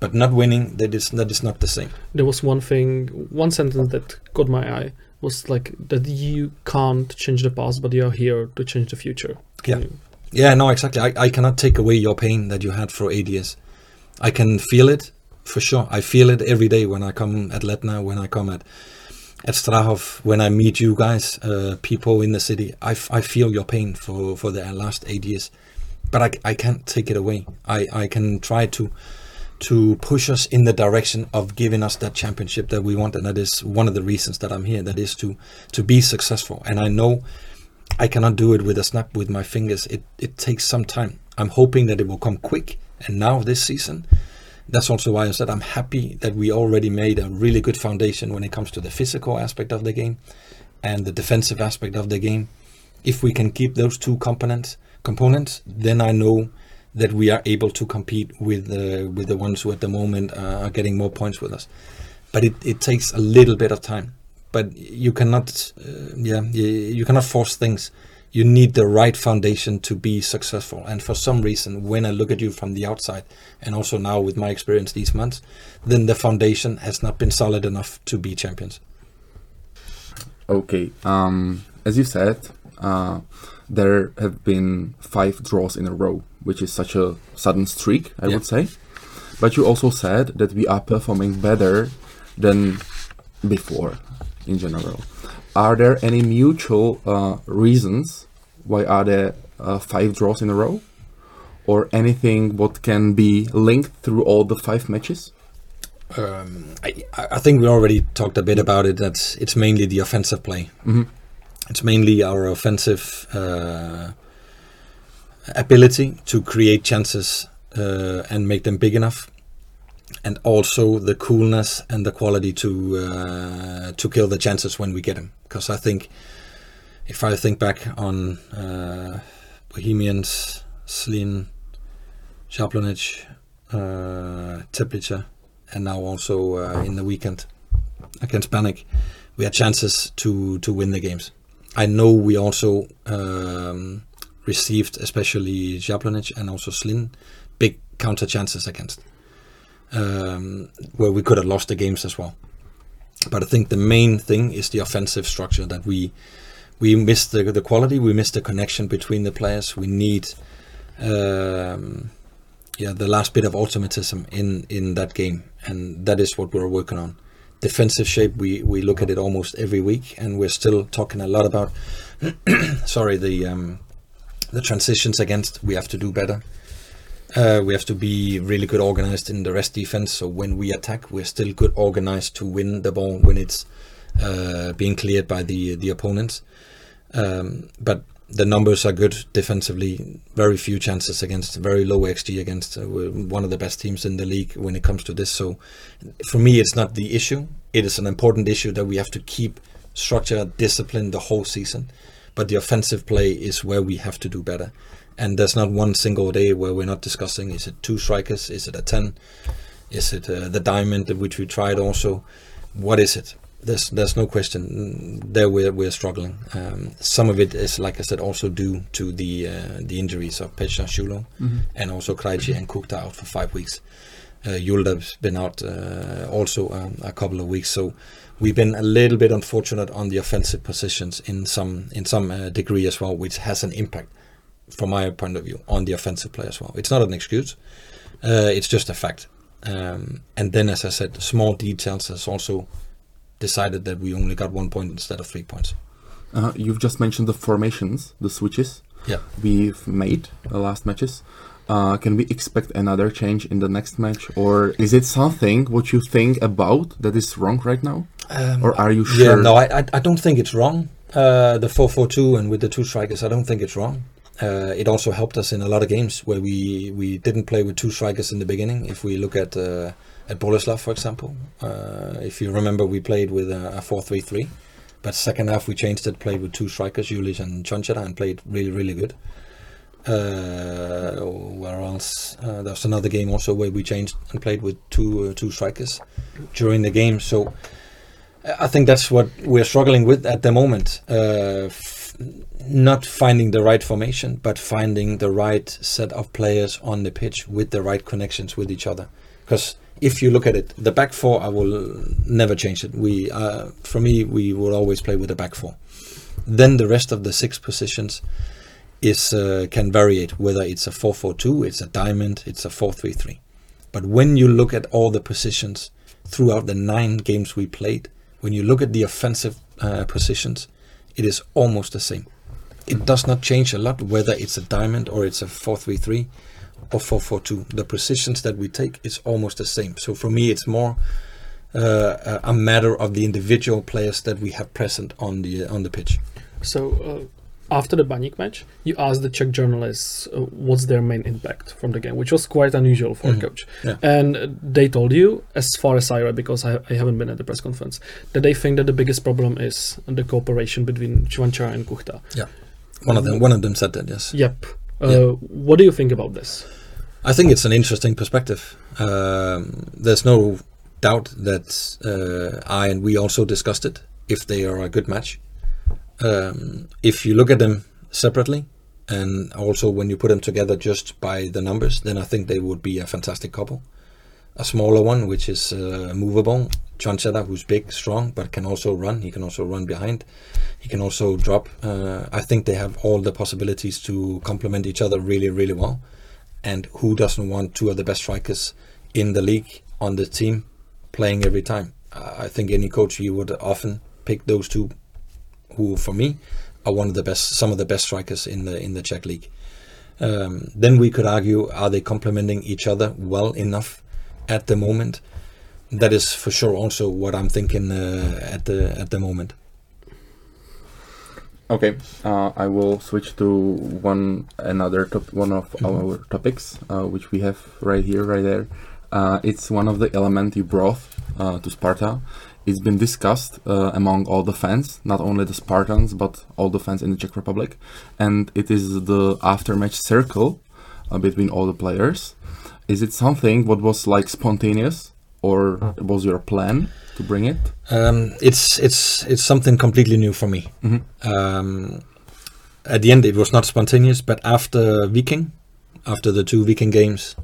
S3: but not winning. That is that is not the same.
S4: There was one thing, one sentence that caught my eye was like that you can't change the past, but you are here to change the future. Can
S3: Yeah.
S4: you-
S3: Yeah, no, exactly. I, I cannot take away your pain that you had for eight years. I can feel it for sure. I feel it every day when I come at Letna, when I come at at Strahov, when I meet you guys, uh, people in the city. I, I feel your pain for, for the last eight years, but I, I can't take it away. I, I can try to to push us in the direction of giving us that championship that we want, and that is one of the reasons that I'm here. That is to to be successful, and I know I cannot do it with a snap with my fingers. It it takes some time. I'm hoping that it will come quick. And now this season, that's also why I said I'm happy that we already made a really good foundation when it comes to the physical aspect of the game and the defensive aspect of the game. If we can keep those two components components, then I know that we are able to compete with uh, with the ones who at the moment uh, are getting more points with us. But it, it takes a little bit of time. But you cannot, uh, yeah, you, you cannot force things. You need the right foundation to be successful. And for some reason, when I look at you from the outside, and also now with my experience these months, then the foundation has not been solid enough to be champions.
S2: Okay. Um, as you said, uh, there have been five draws in a row, which is such a sudden streak, I
S3: Yeah.
S2: would say. But you also said that we are performing better than before in general. Are there any mutual uh, reasons why are there uh, five draws in a row? Or anything what can be linked through all the five matches?
S3: Um, I, I think we already talked a bit about it. That it's mainly the offensive play.
S2: Mhm.
S3: It's mainly our offensive uh, ability to create chances uh, and make them big enough, and also the coolness and the quality to uh, to kill the chances when we get them. Because I think if I think back on uh, Bohemians, Zlin, Jablonec, uh, Teplice, and now also uh, in the weekend against Baník, we had chances to to win the games. I know we also um, received, especially Jablonec and also Zlin, big counter chances against, um, where we could have lost the games as well. But I think the main thing is the offensive structure that we we miss the the quality, we miss the connection between the players. We need. Um, yeah, the last bit of automatism in in that game, and that is what we're working on. Defensive shape, we we look at it almost every week, and we're still talking a lot about. sorry, the um, the transitions against. We have to do better. Uh, we have to be really good organized in the rest defense. So when we attack, we're still good organized to win the ball when it's uh, being cleared by the the opponents. Um, but the numbers are good defensively. Very few chances against, very low xG against. Uh, one of the best teams in the league when it comes to this. So, for me, it's not the issue. It is an important issue that we have to keep structure, discipline the whole season. But the offensive play is where we have to do better. And there's not one single day where we're not discussing: is it two strikers? Is it a ten? Is it uh, the diamond which we tried also? What is it? there's there's no question there we're we're struggling. Um, some of it is like I said also due to the uh, the injuries of Pesha Shulo and also Krejci and Kuchta out for five weeks. Uh, Yuldav's been out uh, also um, a couple of weeks, so we've been a little bit unfortunate on the offensive positions in some in some uh, degree as well, which has an impact from my point of view on the offensive play as well. It's not an excuse; uh, it's just a fact. Um, and then, as I said, small details has also decided that we only got one point instead of three points.
S2: Uh, you've just mentioned the formations, the switches
S3: Yeah.
S2: we've made the last matches. Uh, can we expect another change in the next match, or is it something what you think about that is wrong right now,
S3: Um,
S2: or are you sure?
S3: Yeah, no, I, I, I don't think it's wrong. Uh, the 4-4-2 and with the two strikers, I don't think it's wrong. Uh, it also helped us in a lot of games where we, we didn't play with two strikers in the beginning. If we look at uh, at Boleslav, for example, uh, if you remember, we played with a, a 4-3-3, but second half we changed it, played with two strikers, Juliš and Čvančara, and played really really good. Uh, where else? Uh, there was another game also where we changed and played with two uh, two strikers during the game. So I think that's what we're struggling with at the moment. Uh, not finding the right formation, but finding the right set of players on the pitch with the right connections with each other. Because if you look at it, the back four, I will never change it. We, uh, for me, we will always play with the back four. Then the rest of the six positions is uh, can variate whether it's a 4-4-2, it's a diamond, it's a 4-3-3. But when you look at all the positions throughout the nine games we played, when you look at the offensive uh, positions, it is almost the same. It does not change a lot whether it's a diamond or it's a 4-3-3 or 4-4-2. The positions that we take is almost the same. So for me, it's more uh, a a matter of the individual players that we have present on the on the pitch.
S4: So uh, after the Baník match, you asked the Czech journalists uh, what's their main impact from the game, which was quite unusual for
S3: Mhm.
S4: a coach.
S3: Yeah.
S4: And uh, they told you, as far as I read, because I, I haven't been at the press conference, that they think that the biggest problem is the cooperation between Čvančara and Kuchta.
S3: One of them one of them said that yes.
S4: Yep. Uh,
S3: Yeah.
S4: What do you think about this?
S3: I think it's an interesting perspective. Um, there's no doubt that uh, I and we also discussed it if they are a good match. Um, if you look at them separately, and also when you put them together just by the numbers, then I think they would be a fantastic couple. A smaller one, which is uh, movable, Čvančara, who's big, strong, but can also run. He can also run behind. He can also drop. Uh, I think they have all the possibilities to complement each other really, really well and who doesn't want two of the best strikers in the league on the team playing every time? I think any coach you would often pick those two, who for me are one of the best, some of the best strikers in the in the Czech league. Um, then we could argue: Are they complementing each other well enough at the moment? That is for sure also what I'm thinking uh, at the at the moment.
S2: Okay, uh, I will switch to one another top, one of
S3: Mhm.
S2: our topics, uh, which we have right here, right there. Uh, it's one of the element you brought uh, to Sparta. It's been discussed uh, among all the fans, not only the Spartans, but all the fans in the Czech Republic, and it is the after-match circle uh, between all the players. Is it something what was like spontaneous, or was your plan to bring it?
S3: Um, it's it's it's something completely new for me.
S2: Mhm.
S3: Um, at the end, it was not spontaneous, but after Viking, after the two Viking games,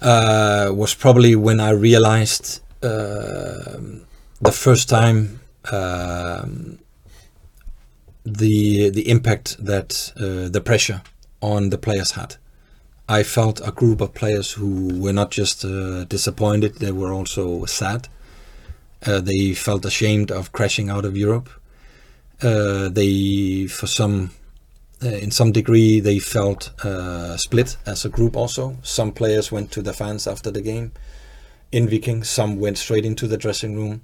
S3: uh, was probably when I realized um the first time um, the the impact that uh, the pressure on the players had. I felt a group of players who were not just uh, disappointed; they were also sad. Uh, they felt ashamed of crashing out of Europe. Uh, they, for some, uh, in some degree, they felt uh, split as a group. Also, some players went to the fans after the game in Viking. Some went straight into the dressing room.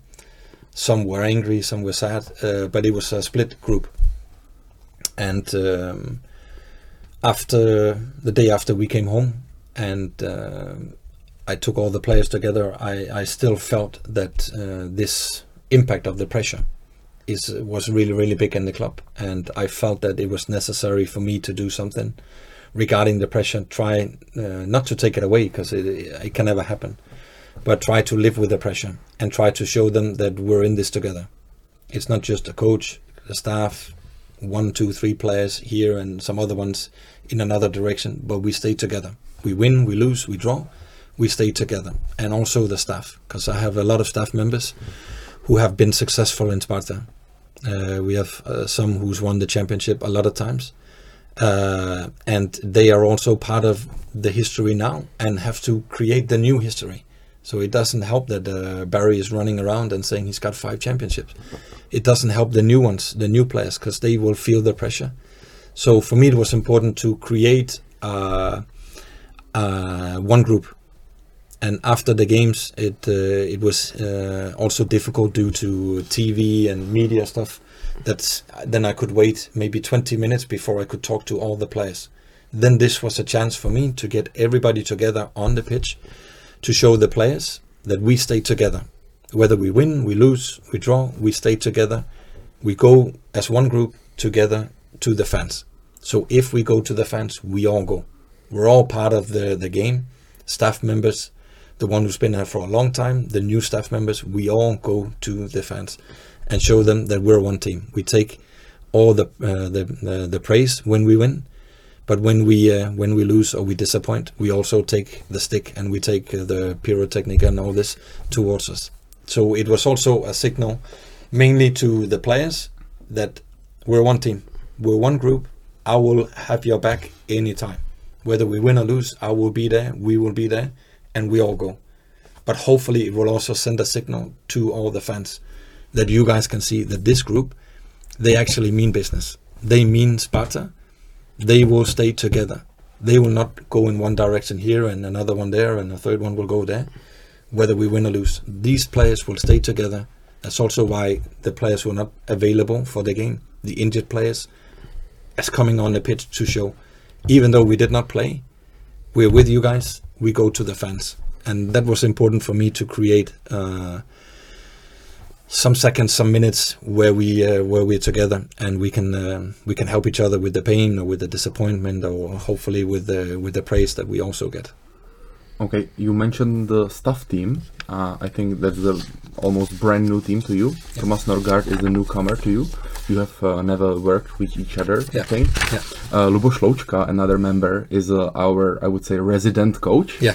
S3: Some were angry. Some were sad. Uh, but it was a split group. And um, after the day after we came home, and um I took all the players together, I, I still felt that uh, this impact of the pressure is was really really big in the club, and I felt that it was necessary for me to do something regarding the pressure. Try uh, not to take it away because it, it can never happen, but try to live with the pressure and try to show them that we're in this together. It's not just a coach, the staff, one, two, three players here, and some other ones in another direction, but we stay together. We win, we lose, we draw we stay together and also the staff because I have a lot of staff members who have been successful in Sparta. Uh, we have uh, some who's won the championship a lot of times uh, and they are also part of the history now and have to create the new history. So it doesn't help that uh, Barry is running around and saying he's got five championships. It doesn't help the new ones, the new players, because they will feel the pressure. So for me, it was important to create uh, uh, one group. And after the games, it uh, it was uh, also difficult due to TV and media stuff. That then I could wait maybe 20 minutes before I could talk to all the players. Then this was a chance for me to get everybody together on the pitch to show the players that we stay together. Whether we win, we lose, we draw, we stay together. We go as one group together to the fans. So if we go to the fans, we all go. We're all part of the, the game. Staff members, the one who's been there for a long time, the new staff members, we all go to the fans and show them that we're one team. We take all the uh, the, the the praise when we win, but when we uh, when we lose or we disappoint, we also take the stick and we take uh, the pyrotechnic and all this towards us. So it was also a signal, mainly to the players, that we're one team, we're one group. I will have your back anytime, whether we win or lose. I will be there. We will be there, and we all go. But hopefully, it will also send a signal to all the fans that you guys can see that this group, they actually mean business. They mean Sparta. They will stay together. They will not go in one direction here and another one there and a third one will go there, whether we win or lose. These players will stay together. That's also why the players were not available for the game, the injured players, as coming on the pitch to show, even though we did not play, we're with you guys. We go to the fans, and that was important for me to create. Uh, some seconds, some minutes where we uh, where we're together and we can uh, we can help each other with the pain or with the disappointment or hopefully with the with the praise that we also get.
S2: Okay, you mentioned the staff team. Uh, I think that's a almost brand new team to you. Thomas Norgard is a newcomer to you. You have uh, never worked with each other, I think.
S3: Yeah.
S2: Uh, Luboš Loučka, another member, is uh, our, I would say, resident coach.
S3: Yeah.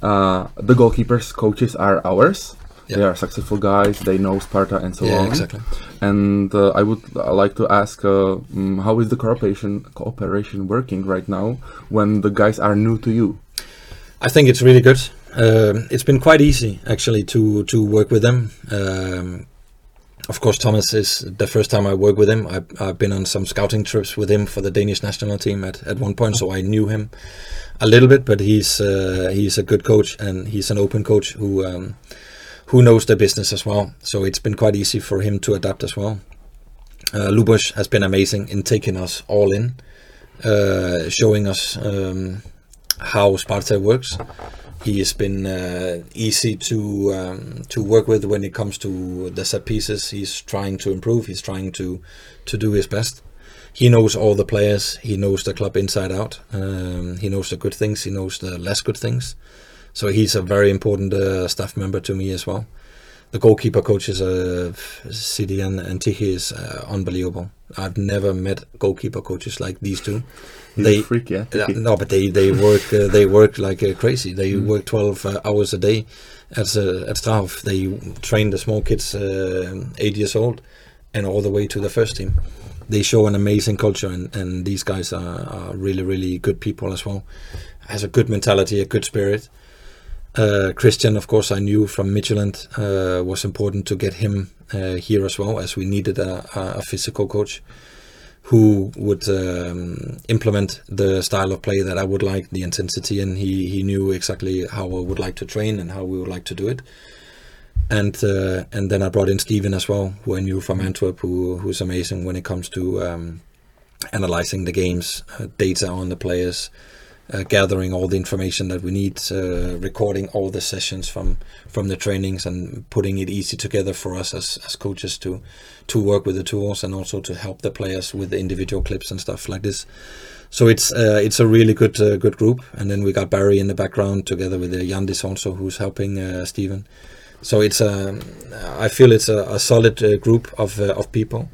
S2: Uh, the goalkeepers coaches are ours.
S3: Yeah.
S2: They are successful guys. They know Sparta and so
S3: yeah,
S2: on.
S3: exactly.
S2: And uh, I would uh, like to ask, uh, mm, how is the cooperation cooperation working right now when the guys are new to you?
S3: I think it's really good. Um, it's been quite easy actually to to work with them. Um, of course, Thomas is the first time I work with him. I've, I've been on some scouting trips with him for the Danish national team at, at one point, so I knew him a little bit. But he's uh, he's a good coach and he's an open coach who um, who knows the business as well. So it's been quite easy for him to adapt as well. Uh, Lubos has been amazing in taking us all in, uh, showing us um, how Sparta works. He has been uh, easy to um, to work with when it comes to the set pieces. He's trying to improve. He's trying to to do his best. He knows all the players. He knows the club inside out. Um, he knows the good things. He knows the less good things. So he's a very important uh, staff member to me as well. The goalkeeper coaches, uh, Sidi and, and Tiki, is uh, unbelievable. I've never met goalkeeper coaches like these two.
S2: He's
S3: They-
S2: a freak, yeah. Tiki.
S3: no, but they they work uh, they work like uh, crazy. They
S2: Mm.
S3: work twelve uh, hours a day at uh, at Strahov. They train the small kids, uh, eight years old, and all the way to the first team. They show an amazing culture, and, and these guys are, are really really good people as well. Has a good mentality, a good spirit. Uh, Christian, of course, I knew from Midtjylland uh, was important to get him uh, here as well, as we needed a, a a physical coach who would um, implement the style of play that I would like, the intensity, and he, he knew exactly how I would like to train and how we would like to do it. And uh, and then I brought in Steven as well, who I knew from Antwerp, who who's amazing when it comes to um, analyzing the games, uh, data on the players, uh, gathering all the information that we need, uh, recording all the sessions from from the trainings, and putting it easy together for us as, as coaches to to work with the tools and also to help the players with the individual clips and stuff like this. So it's uh, it's a really good uh, good group, and then we got Barry in the background together with uh, Yandis also, who's helping uh, Steven. So it's a, I feel it's a, a solid uh, group of uh, of people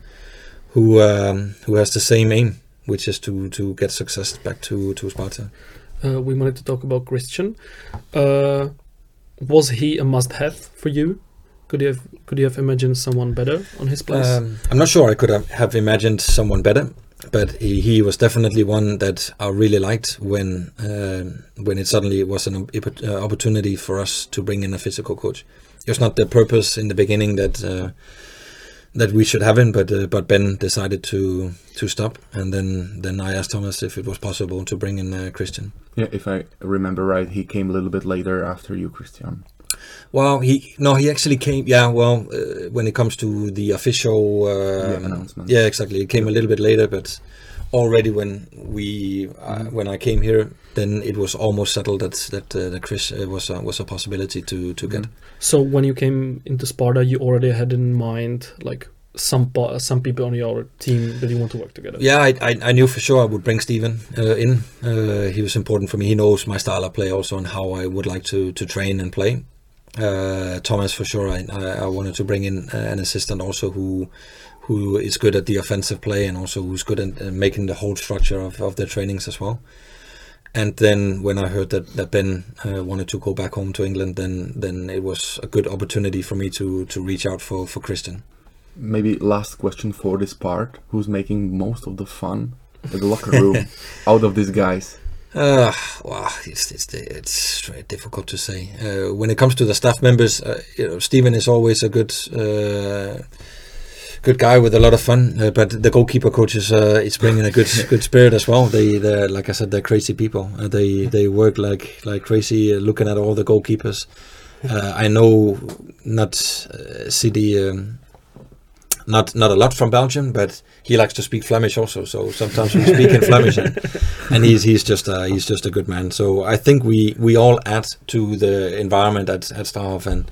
S3: who um, who has the same aim, which is to to get success back to to Sparta.
S4: Uh, we wanted to talk about Christian. Uh, was he a must-have for you? Could you have could you have imagined someone better on his place?
S3: Um, I'm not sure I could have, have imagined someone better. but he, he was definitely one that I really liked when uh, when it suddenly was an uh, opportunity for us to bring in a physical coach. It was not the purpose in the beginning that uh, that we should have him, but uh, but Ben decided to to stop, and then then I asked Thomas if it was possible to bring in uh, Christian.
S2: Yeah, if I remember right, he came a little bit later after you, Christian.
S3: Well, he no, he actually came. Yeah, well, uh, when it comes to the official uh,
S2: Yeah, announcement.
S3: yeah, exactly. It came a little bit later, but already when we uh, when I came here, then it was almost settled that that uh, that Chris uh, was a, was a possibility to to get.
S4: So when you came into Sparta, you already had in mind like some some people on your team that you want to work together.
S3: Yeah, I, I, I knew for sure I would bring Steven uh, in. Uh, he was important for me. He knows my style of play also and how I would like to, to train and play. Uh, Thomas for sure. I, I, I wanted to bring in an assistant also who who is good at the offensive play and also who's good at uh, making the whole structure of, of their trainings as well. And then when I heard that that Ben uh, wanted to go back home to England, then then it was a good opportunity for me to to reach out for for Christian.
S2: Maybe last question for this part: Who's making most of the fun in the locker room out of these guys?
S3: Uh, well, it's it's it's difficult to say. Uh, when it comes to the staff members, uh, you know, Stephen is always a good uh, good guy with a lot of fun. Uh, but the goalkeeper coaches, uh, it's bringing a good good spirit as well. They, they like I said, they're crazy people. Uh, they they work like like crazy, uh, looking at all the goalkeepers. Uh, I know not uh, City. Um, not not a lot from Belgium, but he likes to speak Flemish also. So sometimes we speak in Flemish, and, and he's he's just a, he's just a good man. So I think we we all add to the environment at at and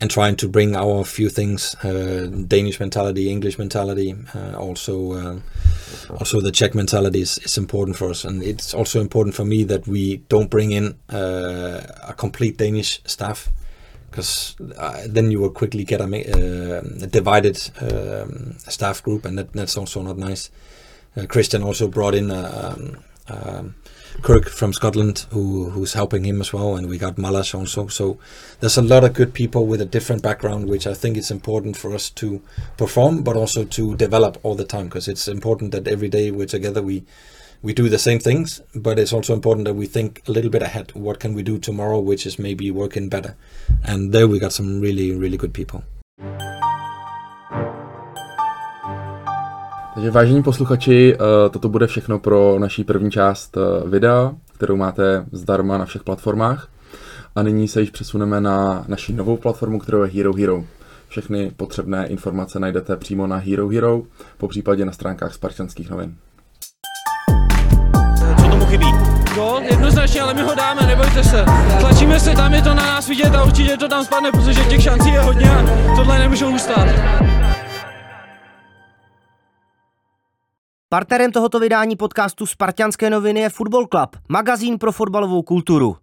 S3: and trying to bring our few things, uh, Danish mentality, English mentality, uh, also uh, also the Czech mentality is, is important for us, and it's also important for me that we don't bring in uh, a complete Danish staff because uh, then you will quickly get a, uh, a divided um, staff group, and that, that's also not nice. Christian also brought in uh, um, um, Kirk from Scotland, who who's helping him as well, and we got Malas also. So there's a lot of good people with a different background, which I think it's important for us to perform, but also to develop all the time, because it's important that every day we're together, we we do the same things, but it's also important that we think a little bit ahead. What can we do tomorrow, which is maybe working better? And there we got some really, really good people.
S2: Takže vážení posluchači, eh, toto bude všechno pro naší první část eh, videa, kterou máte zdarma na všech platformách. A nyní se již přesuneme na naši novou platformu, kterou je Hero Hero. Všechny potřebné informace najdete přímo na Hero Hero, po případě na stránkách Spartanských novin.
S6: Co tomu chybí?
S7: Gol, jednoznačně, ale my ho dáme, nebojte se. Tlačíme se, tam je to na nás vidět a určitě to tam spadne, protože těch šancí je hodně a tohle nemůžou ustát.
S1: Partnerem tohoto vydání podcastu Spartianské noviny je Football Club, magazín pro fotbalovou kulturu.